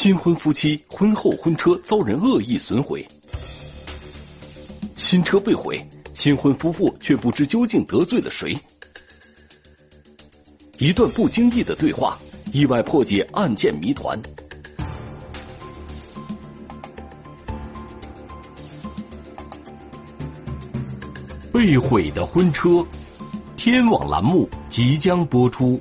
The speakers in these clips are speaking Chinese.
新婚夫妻婚后婚车遭人恶意损毁，新车被毁，新婚夫妇却不知究竟得罪了谁。一段不经意的对话，意外破解案件谜团。被毁的婚车，天网栏目即将播出。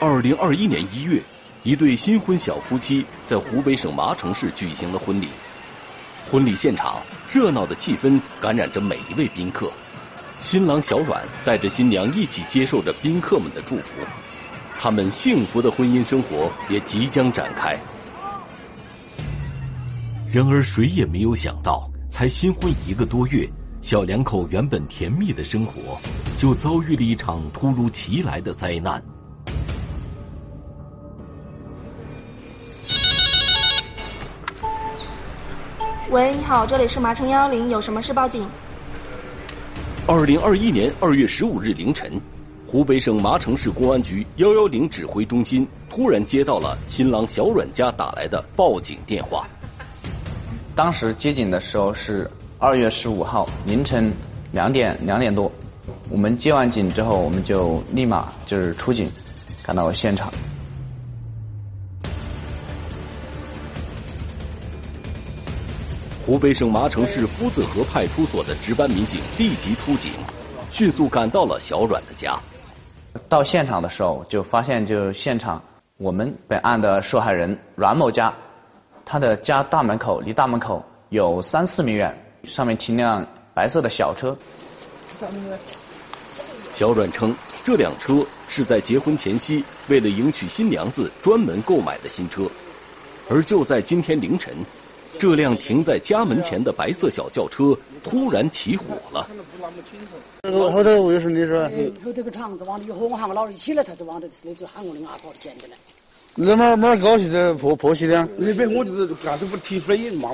二零二一年一月，一对新婚小夫妻在湖北省麻城市举行了婚礼。婚礼现场热闹的气氛感染着每一位宾客。新郎小阮带着新娘一起接受着宾客们的祝福，他们幸福的婚姻生活也即将展开。然而，谁也没有想到，才新婚一个多月，小两口原本甜蜜的生活，就遭遇了一场突如其来的灾难。喂，你好，这里是麻城幺幺零，有什么事报警？二零二一年二月十五日凌晨，湖北省麻城市公安局幺幺零指挥中心突然接到了新郎小阮家打来的报警电话。当时接警的时候是二月十五号凌晨两点两点多，我们接完警之后，我们就立马就是出警，赶到了现场。湖北省麻城市夫子河派出所的值班民警立即出警，迅速赶到了小阮的家。到现场的时候，就发现就现场我们本案的受害人阮某家，他的家大门口离大门口有三四米远，上面停辆白色的小车。小阮称，这辆车是在结婚前夕为了迎娶新娘子专门购买的新车，而就在今天凌晨。这辆停在家门前的白色小轿车突然起火了。那个后头为什么的是？后头个厂子往里火，我喊我老儿起来，他就往头那就喊我的阿婆捡的来。那么嘛高兴的破破熄的？那边我就是干这不提水嘛，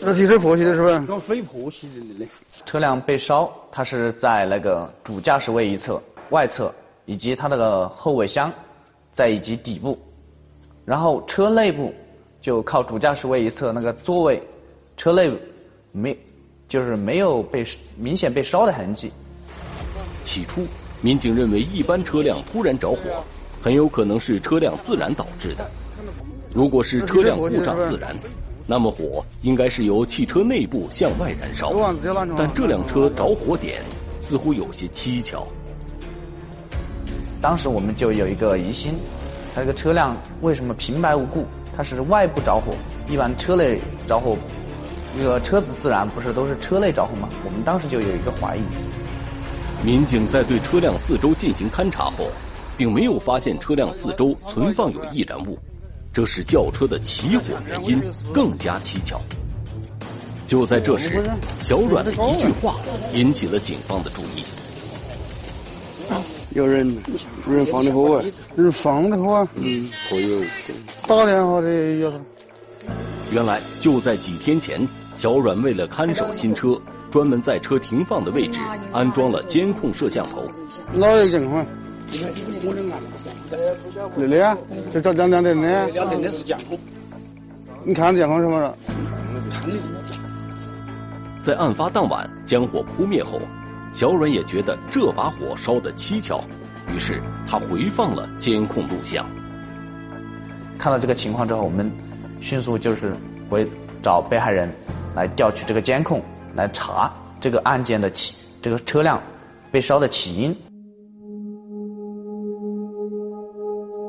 那提水破熄的是吧？搞水破熄的。车辆被烧，它是在那个主驾驶位一侧、外侧，以及它那个后尾箱，在以及底部，然后车内部。就靠主驾驶位一侧那个座位，车内没，就是没有被明显被烧的痕迹。起初，民警认为一般车辆突然着火，很有可能是车辆自燃导致的。如果是车辆故障自燃，那么火应该是由汽车内部向外燃烧。但这辆车着火点似乎有些蹊跷。当时我们就有一个疑心，它这个车辆为什么平白无故？它是外部着火，一般车内着火，那个车子自燃不是都是车内着火吗？我们当时就有一个怀疑。民警在对车辆四周进行勘查后，并没有发现车辆四周存放有易燃物，这使轿车的起火原因更加蹊跷。就在这时，小阮的一句话引起了警方的注意。有人，有人放的火啊！有人放的火啊！嗯，可有打电话的有。原来就在几天前，小阮为了看守新车，专门在车停放的位置安装了监控摄像头。哪有监控？这里啊，这这两两点的。两点的是监控。你看监控什么了？在案发当晚，将火扑灭后。小阮也觉得这把火烧的蹊跷，于是他回放了监控录像。看到这个情况之后，我们迅速就是回找被害人来调取这个监控，来查这个案件的起这个车辆被烧的起因。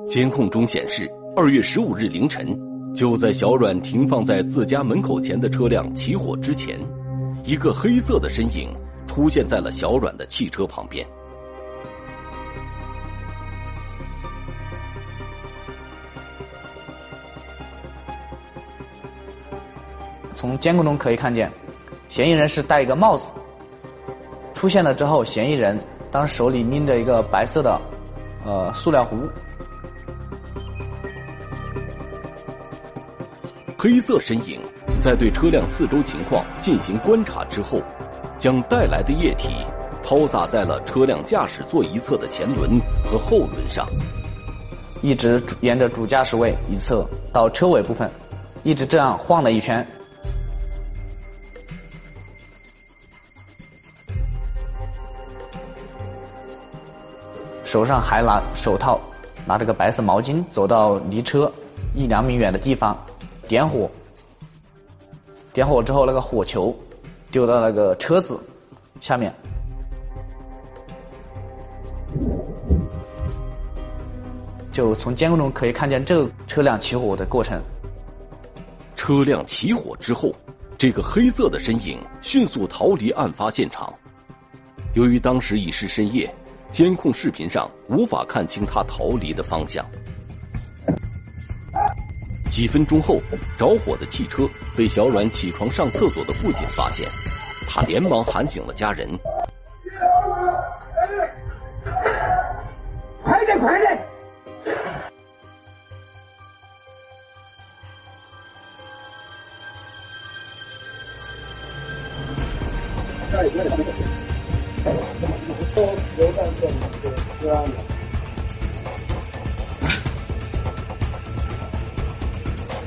监控中显示，二月十五日凌晨，就在小阮停放在自家门口前的车辆起火之前，一个黑色的身影。出现在了小阮的汽车旁边。从监控中可以看见，嫌疑人是戴一个帽子。出现了之后，嫌疑人当手里拎着一个白色的，呃，塑料壶。黑色身影在对车辆四周情况进行观察之后，将带来的液体抛洒在了车辆驾驶座一侧的前轮和后轮上，一直沿着主驾驶位一侧到车尾部分，一直这样晃了一圈。手上还拿手套，拿着个白色毛巾，走到离车一两米远的地方，点火。点火之后，那个火球丢到那个车子下面，就从监控中可以看见这个车辆起火的过程。车辆起火之后，这个黑色的身影迅速逃离案发现场。由于当时已是深夜。监控视频上无法看清他逃离的方向。几分钟后，着火的汽车被小阮起床上厕所的父亲发现，他连忙喊醒了家人。快点，快点！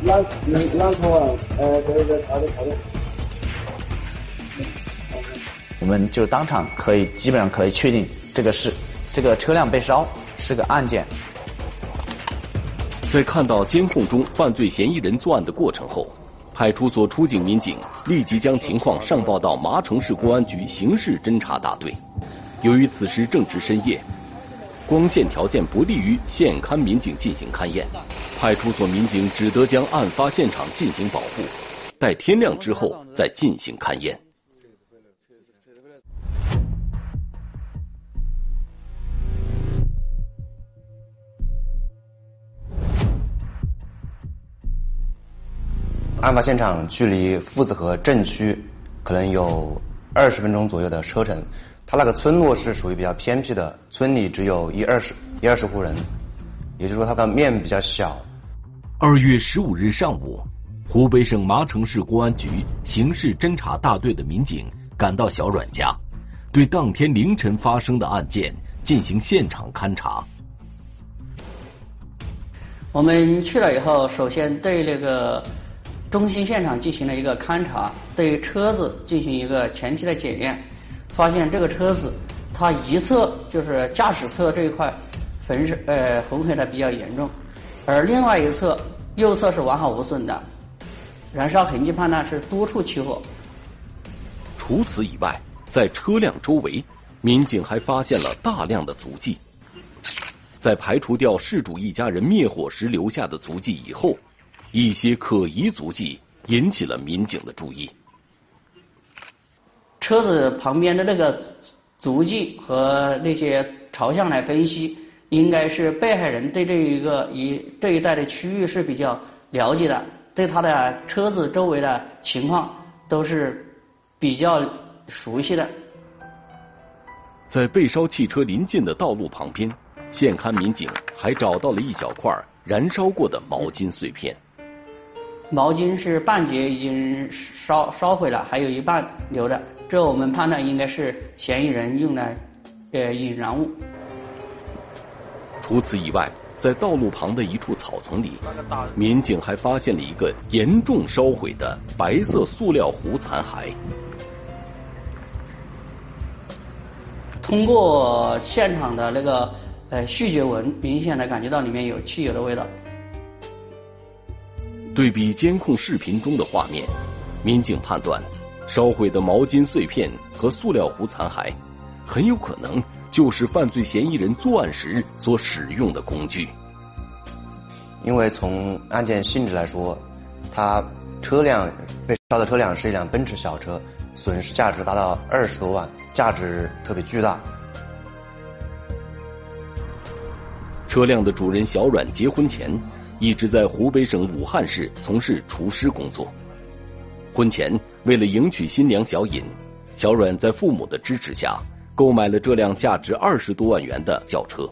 然然后呃，对对，好的好的。我们就当场可以基本上可以确定，这个是这个车辆被烧是个案件。在看到监控中犯罪嫌疑人作案的过程后，派出所出警民警立即将情况上报到麻城市公安局刑事侦查大队。由于此时正值深夜，光线条件不利于现勘民警进行勘验，派出所民警只得将案发现场进行保护，待天亮之后再进行勘验。案发现场距离夫子河镇区可能有二十分钟左右的车程。他那个村落是属于比较偏僻的，村里只有一二十、一二十户人，也就是说，它的面比较小。二月十五日上午，湖北省麻城市公安局刑事侦查大队的民警赶到小阮家，对当天凌晨发生的案件进行现场勘查。我们去了以后，首先对那个中心现场进行了一个勘查，对车子进行一个前期的检验。发现这个车子，它一侧就是驾驶侧这一块，焚是呃焚毁的比较严重，而另外一侧右侧是完好无损的，燃烧痕迹判断是多处起火。除此以外，在车辆周围，民警还发现了大量的足迹。在排除掉事主一家人灭火时留下的足迹以后，一些可疑足迹引起了民警的注意。车子旁边的那个足迹和那些朝向来分析，应该是被害人对这一个一这一带的区域是比较了解的，对他的车子周围的情况都是比较熟悉的。在被烧汽车临近的道路旁边，现勘民警还找到了一小块燃烧过的毛巾碎片。毛巾是半截已经烧烧毁了，还有一半留着。这我们判断应该是嫌疑人用来呃引燃物。除此以外，在道路旁的一处草丛里，民警还发现了一个严重烧毁的白色塑料壶残骸。通过现场的那个呃嗅觉闻，明显的感觉到里面有汽油的味道。对比监控视频中的画面，民警判断。烧毁的毛巾碎片和塑料壶残骸，很有可能就是犯罪嫌疑人作案时所使用的工具。因为从案件性质来说，他车辆被烧的车辆是一辆奔驰小车，损失价值达到二十多万，价值特别巨大。车辆的主人小阮结婚前一直在湖北省武汉市从事厨师工作，婚前。为了迎娶新娘小尹，小阮在父母的支持下购买了这辆价值二十多万元的轿车。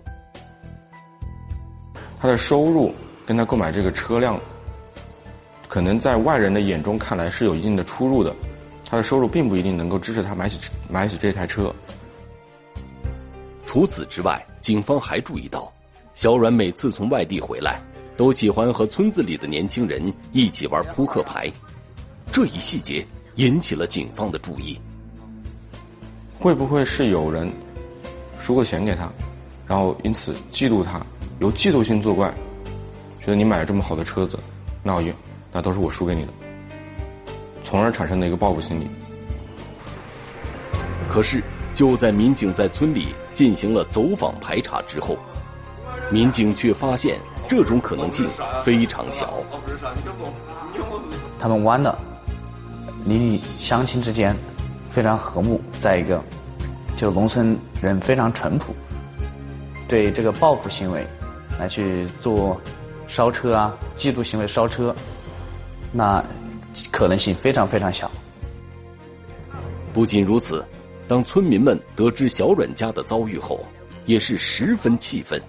他的收入跟他购买这个车辆，可能在外人的眼中看来是有一定的出入的。他的收入并不一定能够支持他买起买起这台车。除此之外，警方还注意到，小阮每次从外地回来，都喜欢和村子里的年轻人一起玩扑克牌。这一细节引起了警方的注意。会不会是有人输过钱给他，然后因此嫉妒他，由嫉妒心作怪，觉得你买了这么好的车子，那我那都是我输给你的。从而产生的一个报复心理。可是，就在民警在村里进行了走访排查之后，民警却发现这种可能性非常小。他们湾的邻里乡亲之间非常和睦，再一个，就农村人非常淳朴，对这个报复行为来去做烧车啊、嫉妒行为烧车，那。可能性非常非常小。不仅如此，当村民们得知小阮家的遭遇后，也是十分气愤。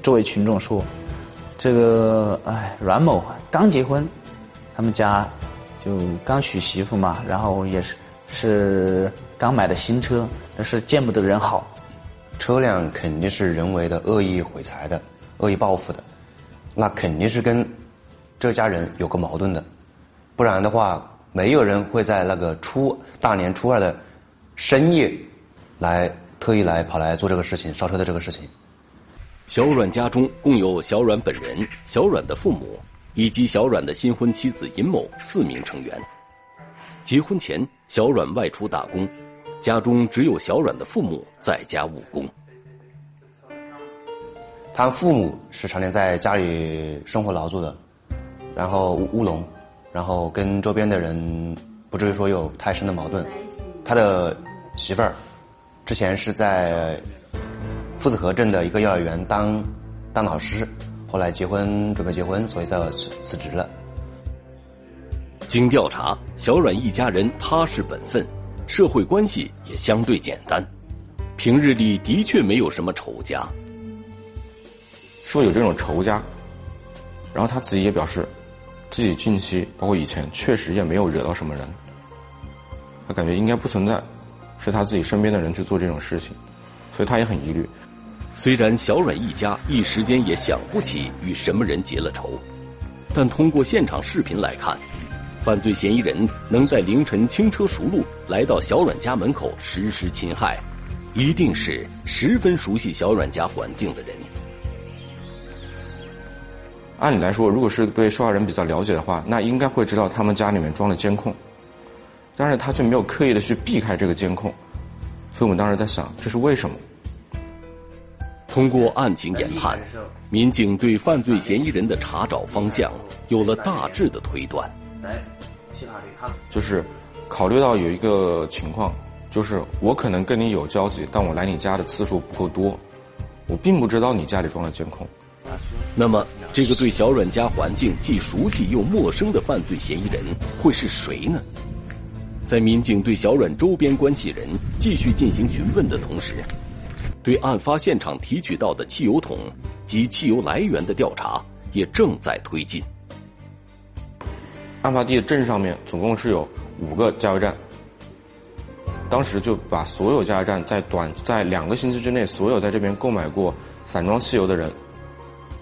这位群众说：“这个哎，阮某刚结婚，他们家就刚娶媳妇嘛，然后也是是刚买的新车，但是见不得人好。车辆肯定是人为的恶意毁财的、恶意报复的，那肯定是跟这家人有个矛盾的。”不然的话，没有人会在那个初大年初二的深夜，来特意来跑来做这个事情烧车的这个事情。小阮家中共有小阮本人、小阮的父母以及小阮的新婚妻子尹某四名成员。结婚前，小阮外出打工，家中只有小阮的父母在家务工。他父母是常年在家里生活劳作的，然后务农。然后跟周边的人不至于说有太深的矛盾。他的媳妇儿之前是在夫子河镇的一个幼儿园当当老师，后来结婚准备结婚，所以才辞辞职了。经调查，小阮一家人踏实本分，社会关系也相对简单，平日里的确没有什么仇家。说有这种仇家，然后他自己也表示。自己近期包括以前确实也没有惹到什么人，他感觉应该不存在，是他自己身边的人去做这种事情，所以他也很疑虑。虽然小阮一家一时间也想不起与什么人结了仇，但通过现场视频来看，犯罪嫌疑人能在凌晨轻车熟路来到小阮家门口实施侵害，一定是十分熟悉小阮家环境的人。按理来说，如果是对受害人比较了解的话，那应该会知道他们家里面装了监控，但是他却没有刻意的去避开这个监控，所以我们当时在想，这是为什么？通过案情研判，民警对犯罪嫌疑人的查找方向有了大致的推断。来，就是考虑到有一个情况，就是我可能跟你有交集，但我来你家的次数不够多，我并不知道你家里装了监控。那么，这个对小阮家环境既熟悉又陌生的犯罪嫌疑人会是谁呢？在民警对小阮周边关系人继续进行询问的同时，对案发现场提取到的汽油桶及汽油来源的调查也正在推进。案发地的镇上面总共是有五个加油站，当时就把所有加油站在短在两个星期之内，所有在这边购买过散装汽油的人。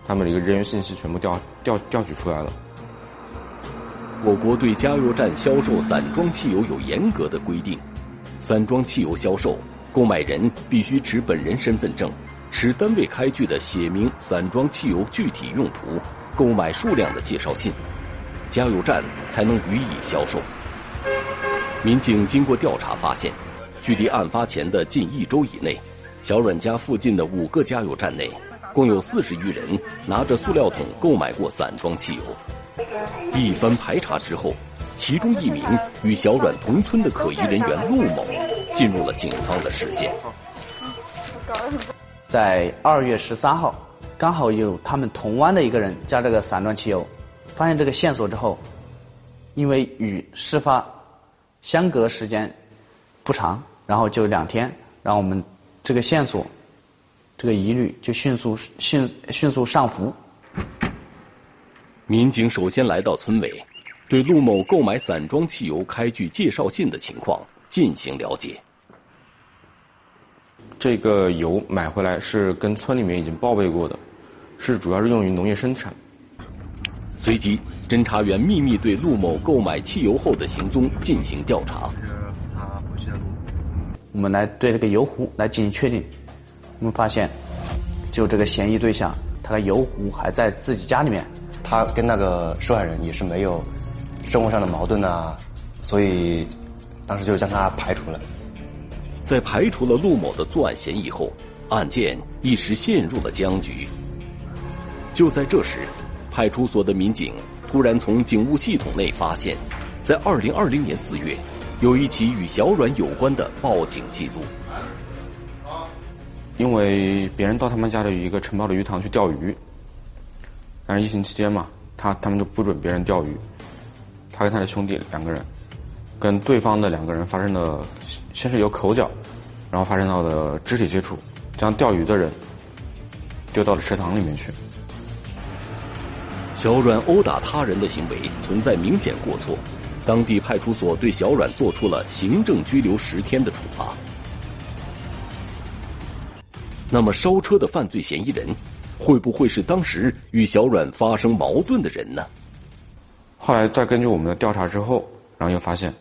他们的一个人员信息全部调调调取出来了。我国对加油站销售散装汽油有严格的规定，散装汽油销售，购买人必须持本人身份证，持单位开具的写明散装汽油具体用途、购买数量的介绍信，加油站才能予以销售。民警经过调查发现，距离案发前的近一周以内，小阮家附近的五个加油站内。共有四十余人拿着塑料桶购买过散装汽油。一番排查之后，其中一名与小阮同村的可疑人员陆某进入了警方的视线。在二月十三号，刚好有他们同湾的一个人加这个散装汽油，发现这个线索之后，因为与事发相隔时间不长，然后就两天，然后我们这个线索，这个疑虑就迅速迅迅速上浮。民警首先来到村委，对陆某购买散装汽油开具介绍信的情况进行了解。这个油买回来是跟村里面已经报备过的，是主要是用于农业生产。随即，侦查员秘密对陆某购买汽油后的行踪进行调查。我们来对这个油壶来进行确定，我们发现，就这个嫌疑对象，他的油壶还在自己家里面。他跟那个受害人也是没有生活上的矛盾啊，所以当时就将他排除了。在排除了陆某的作案嫌疑后，案件一时陷入了僵局。就在这时，派出所的民警突然从警务系统内发现，在二零二零年四月，有一起与小阮有关的报警记录。因为别人到他们家的一个承包的鱼塘去钓鱼，但是疫情期间嘛，他他们就不准别人钓鱼。他跟他的兄弟两个人，跟对方的两个人发生了先是有口角，然后发生到的肢体接触，将钓鱼的人丢到了池塘里面去。小阮殴打他人的行为存在明显过错，当地派出所对小阮作出了行政拘留十天的处罚。那么，烧车的犯罪嫌疑人会不会是当时与小阮发生矛盾的人呢？后来再根据我们的调查之后，然后又发现，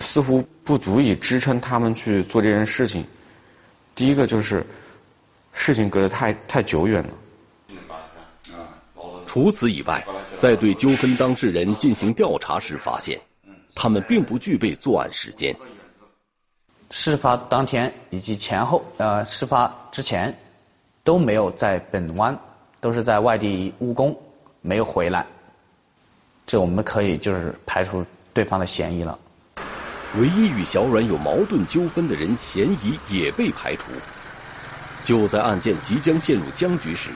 似乎不足以支撑他们去做这件事情。第一个就是事情隔得太太久远了。除此以外，在对纠纷当事人进行调查时，发现他们并不具备作案时间。事发当天以及前后，呃，事发之前都没有在本湾，都是在外地务工，没有回来。这我们可以就是排除对方的嫌疑了。唯一与小阮有矛盾纠纷的人嫌疑也被排除。就在案件即将陷入僵局时，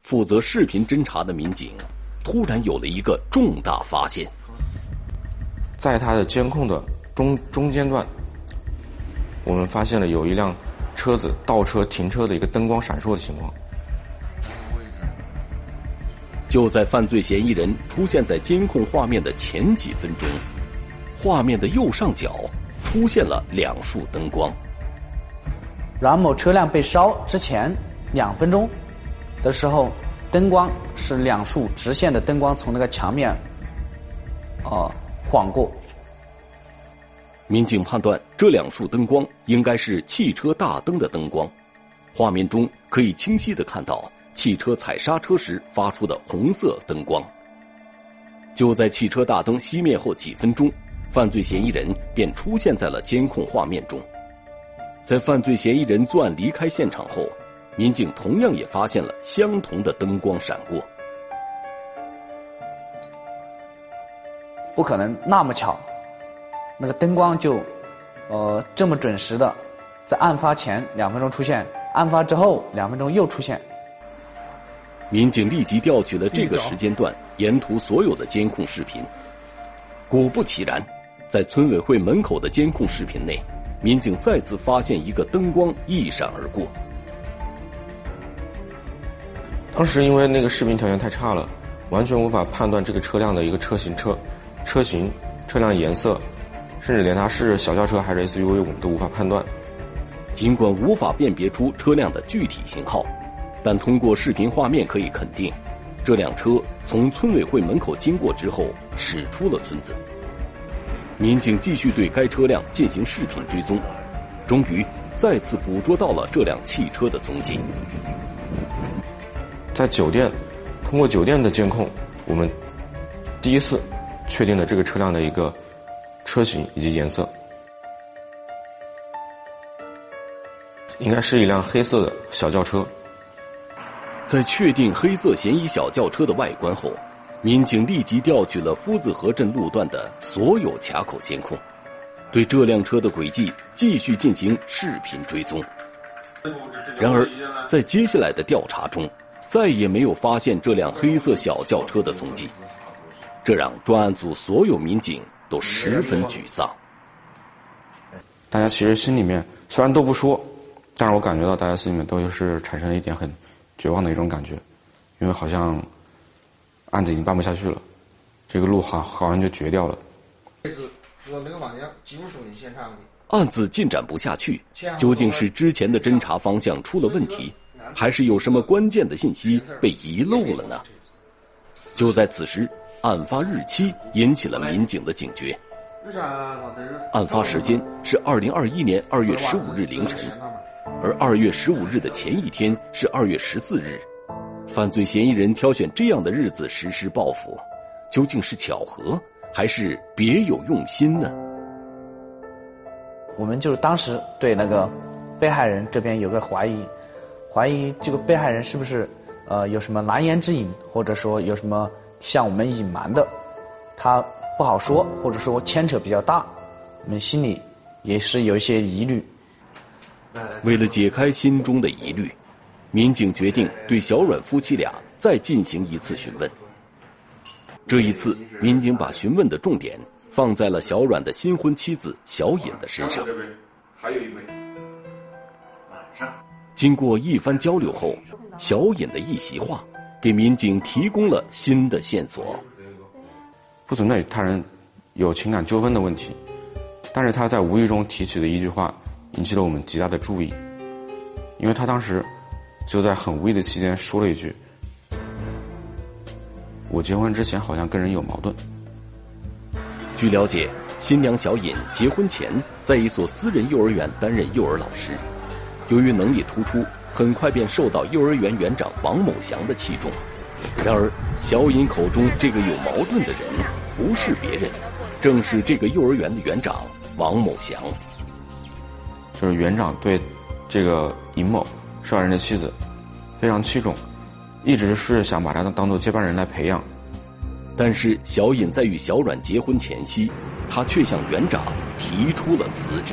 负责视频侦查的民警突然有了一个重大发现。在他的监控的中中间段，我们发现了有一辆车子倒车停车的一个灯光闪烁的情况。就在犯罪嫌疑人出现在监控画面的前几分钟，画面的右上角出现了两束灯光。阮某车辆被烧之前两分钟的时候，灯光是两束直线的灯光从那个墙面，呃，晃过。民警判断这两束灯光应该是汽车大灯的灯光，画面中可以清晰的看到。汽车踩刹车时发出的红色灯光。就在汽车大灯熄灭后几分钟，犯罪嫌疑人便出现在了监控画面中。在犯罪嫌疑人作案离开现场后，民警同样也发现了相同的灯光闪过。不可能那么巧，那个灯光就，呃，这么准时的，在案发前两分钟出现，案发之后两分钟又出现。民警立即调取了这个时间段沿途所有的监控视频，果不其然，在村委会门口的监控视频内，民警再次发现一个灯光一闪而过。当时因为那个视频条件太差了，完全无法判断这个车辆的一个车型、车车型、车辆颜色，甚至连它是小轿车还是 SUV，我们都无法判断。尽管无法辨别出车辆的具体型号。但通过视频画面可以肯定，这辆车从村委会门口经过之后驶出了村子。民警继续对该车辆进行视频追踪，终于再次捕捉到了这辆汽车的踪迹。在酒店，通过酒店的监控，我们第一次确定了这个车辆的一个车型以及颜色，应该是一辆黑色的小轿车。在确定黑色嫌疑小轿车的外观后，民警立即调取了夫子河镇路段的所有卡口监控，对这辆车的轨迹继续进行视频追踪。然而，在接下来的调查中，再也没有发现这辆黑色小轿车的踪迹。这让专案组所有民警都十分沮丧。大家其实心里面虽然都不说，但是我感觉到大家心里面都是产生了一点很绝望的一种感觉，因为好像案子已经办不下去了，这个路好好像就绝掉了。案子进展不下去，究竟是之前的侦查方向出了问题，还是有什么关键的信息被遗漏了呢？就在此时，案发日期引起了民警的警觉。案发时间是二零二一年二月十五日凌晨，而二月十五日的前一天是二月十四日，犯罪嫌疑人挑选这样的日子实施报复，究竟是巧合，还是别有用心呢？我们就是当时对那个被害人这边有个怀疑，怀疑这个被害人是不是呃有什么难言之隐，或者说有什么向我们隐瞒的，他不好说，或者说牵扯比较大，我们心里也是有一些疑虑。为了解开心中的疑虑，民警决定对小阮夫妻俩再进行一次询问。这一次，民警把询问的重点。放在了小阮的新婚妻子小尹的身上。还有一位。晚上，经过一番交流后，小尹的一席话给民警提供了新的线索。不存在与他人有情感纠纷的问题，但是他在无意中提起的一句话引起了我们极大的注意，因为他当时就在很无意的期间说了一句：“我结婚之前好像跟人有矛盾。”据了解，新娘小尹结婚前在一所私人幼儿园担任幼儿老师，由于能力突出，很快便受到幼儿园园长王某祥的器重。然而，小尹口中这个有矛盾的人不是别人，正是这个幼儿园的园长王某祥。就是园长对这个尹某受害人的妻子非常器重，一直是想把她当做接班人来培养。但是小尹在与小阮结婚前夕，他却向园长提出了辞职。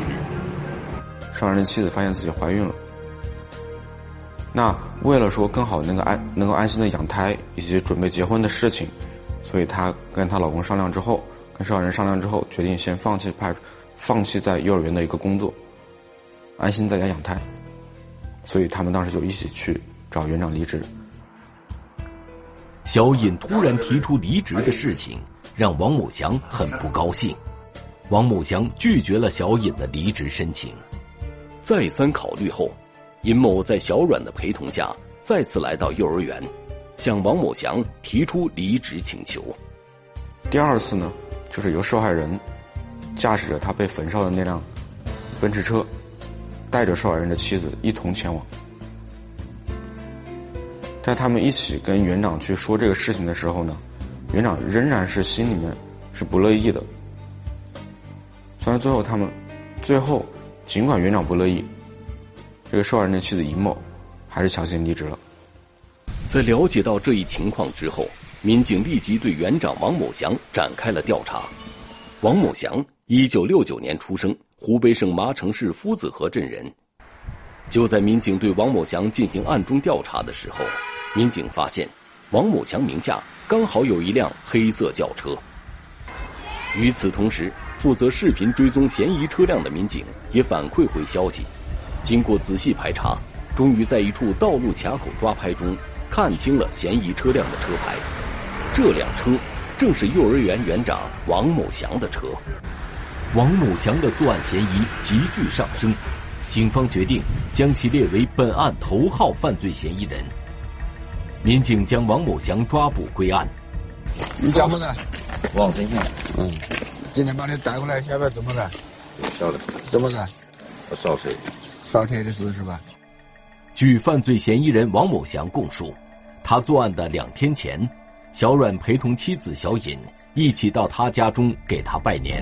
受害人的妻子发现自己怀孕了，那为了说更好能够安能够安心的养胎以及准备结婚的事情，所以她跟她老公商量之后，跟受害人商量之后，决定先放弃派，放弃在幼儿园的一个工作，安心在家养胎。所以他们当时就一起去找园长离职。小尹突然提出离职的事情，让王某祥很不高兴。王某祥拒绝了小尹的离职申请。再三考虑后，尹某在小阮的陪同下，再次来到幼儿园，向王某祥提出离职请求。第二次呢，就是由受害人驾驶着他被焚烧的那辆奔驰车，带着受害人的妻子一同前往。在他们一起跟园长去说这个事情的时候呢，园长仍然是心里面是不乐意的。虽然最后他们，最后尽管园长不乐意，这个受害人的妻子尹某还是强行离职了。在了解到这一情况之后，民警立即对园长王某祥展开了调查。王某祥，一九六九年出生，湖北省麻城市夫子河镇人。就在民警对王某祥进行暗中调查的时候。民警发现，王某强名下刚好有一辆黑色轿车。与此同时，负责视频追踪嫌疑车辆的民警也反馈回消息，经过仔细排查，终于在一处道路卡口抓拍中看清了嫌疑车辆的车牌。这辆车正是幼儿园园长王某祥的车。王某祥的作案嫌疑急剧上升，警方决定将其列为本案头号犯罪嫌疑人。民警将王某祥抓捕归案。你叫什么？王真祥。嗯，今天把你带过来，晓得怎么干？晓得。怎么了？我烧车。烧车的事是吧？据犯罪嫌疑人王某祥供述，他作案的两天前，小阮陪同妻子小尹一起到他家中给他拜年。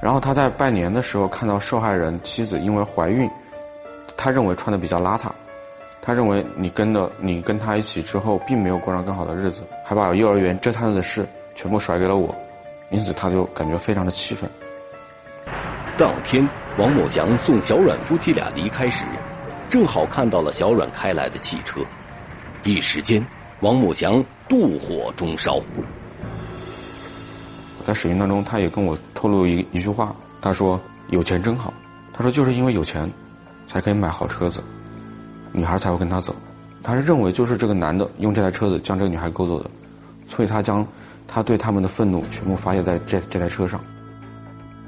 然后他在拜年的时候看到受害人妻子因为怀孕，他认为穿的比较邋遢。他认为你跟了你跟他一起之后，并没有过上更好的日子，还把幼儿园这摊子事全部甩给了我，因此他就感觉非常的气愤。当天，王某祥送小阮夫妻俩离开时，正好看到了小阮开来的汽车，一时间，王某祥妒火中烧。在审讯当中，他也跟我透露一一句话，他说：“有钱真好。”他说：“就是因为有钱，才可以买好车子，女孩才会跟他走。”他是认为就是这个男的用这台车子将这个女孩勾走的，所以他将他对他们的愤怒全部发泄在这这台车上。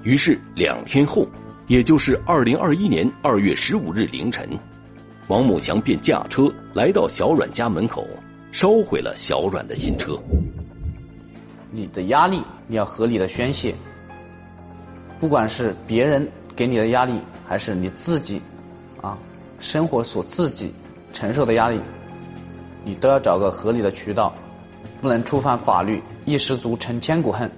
于是两天后，也就是二零二一年二月十五日凌晨，王某祥便驾车来到小阮家门口，烧毁了小阮的新车。你的压力你要合理的宣泄，不管是别人给你的压力，还是你自己，啊，生活所自己承受的压力，你都要找个合理的渠道，不能触犯法律，一失足成千古恨。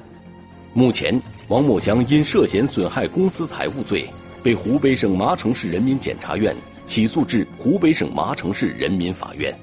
目前，王某祥因涉嫌损害公司财物罪，被湖北省麻城市人民检察院起诉至湖北省麻城市人民法院。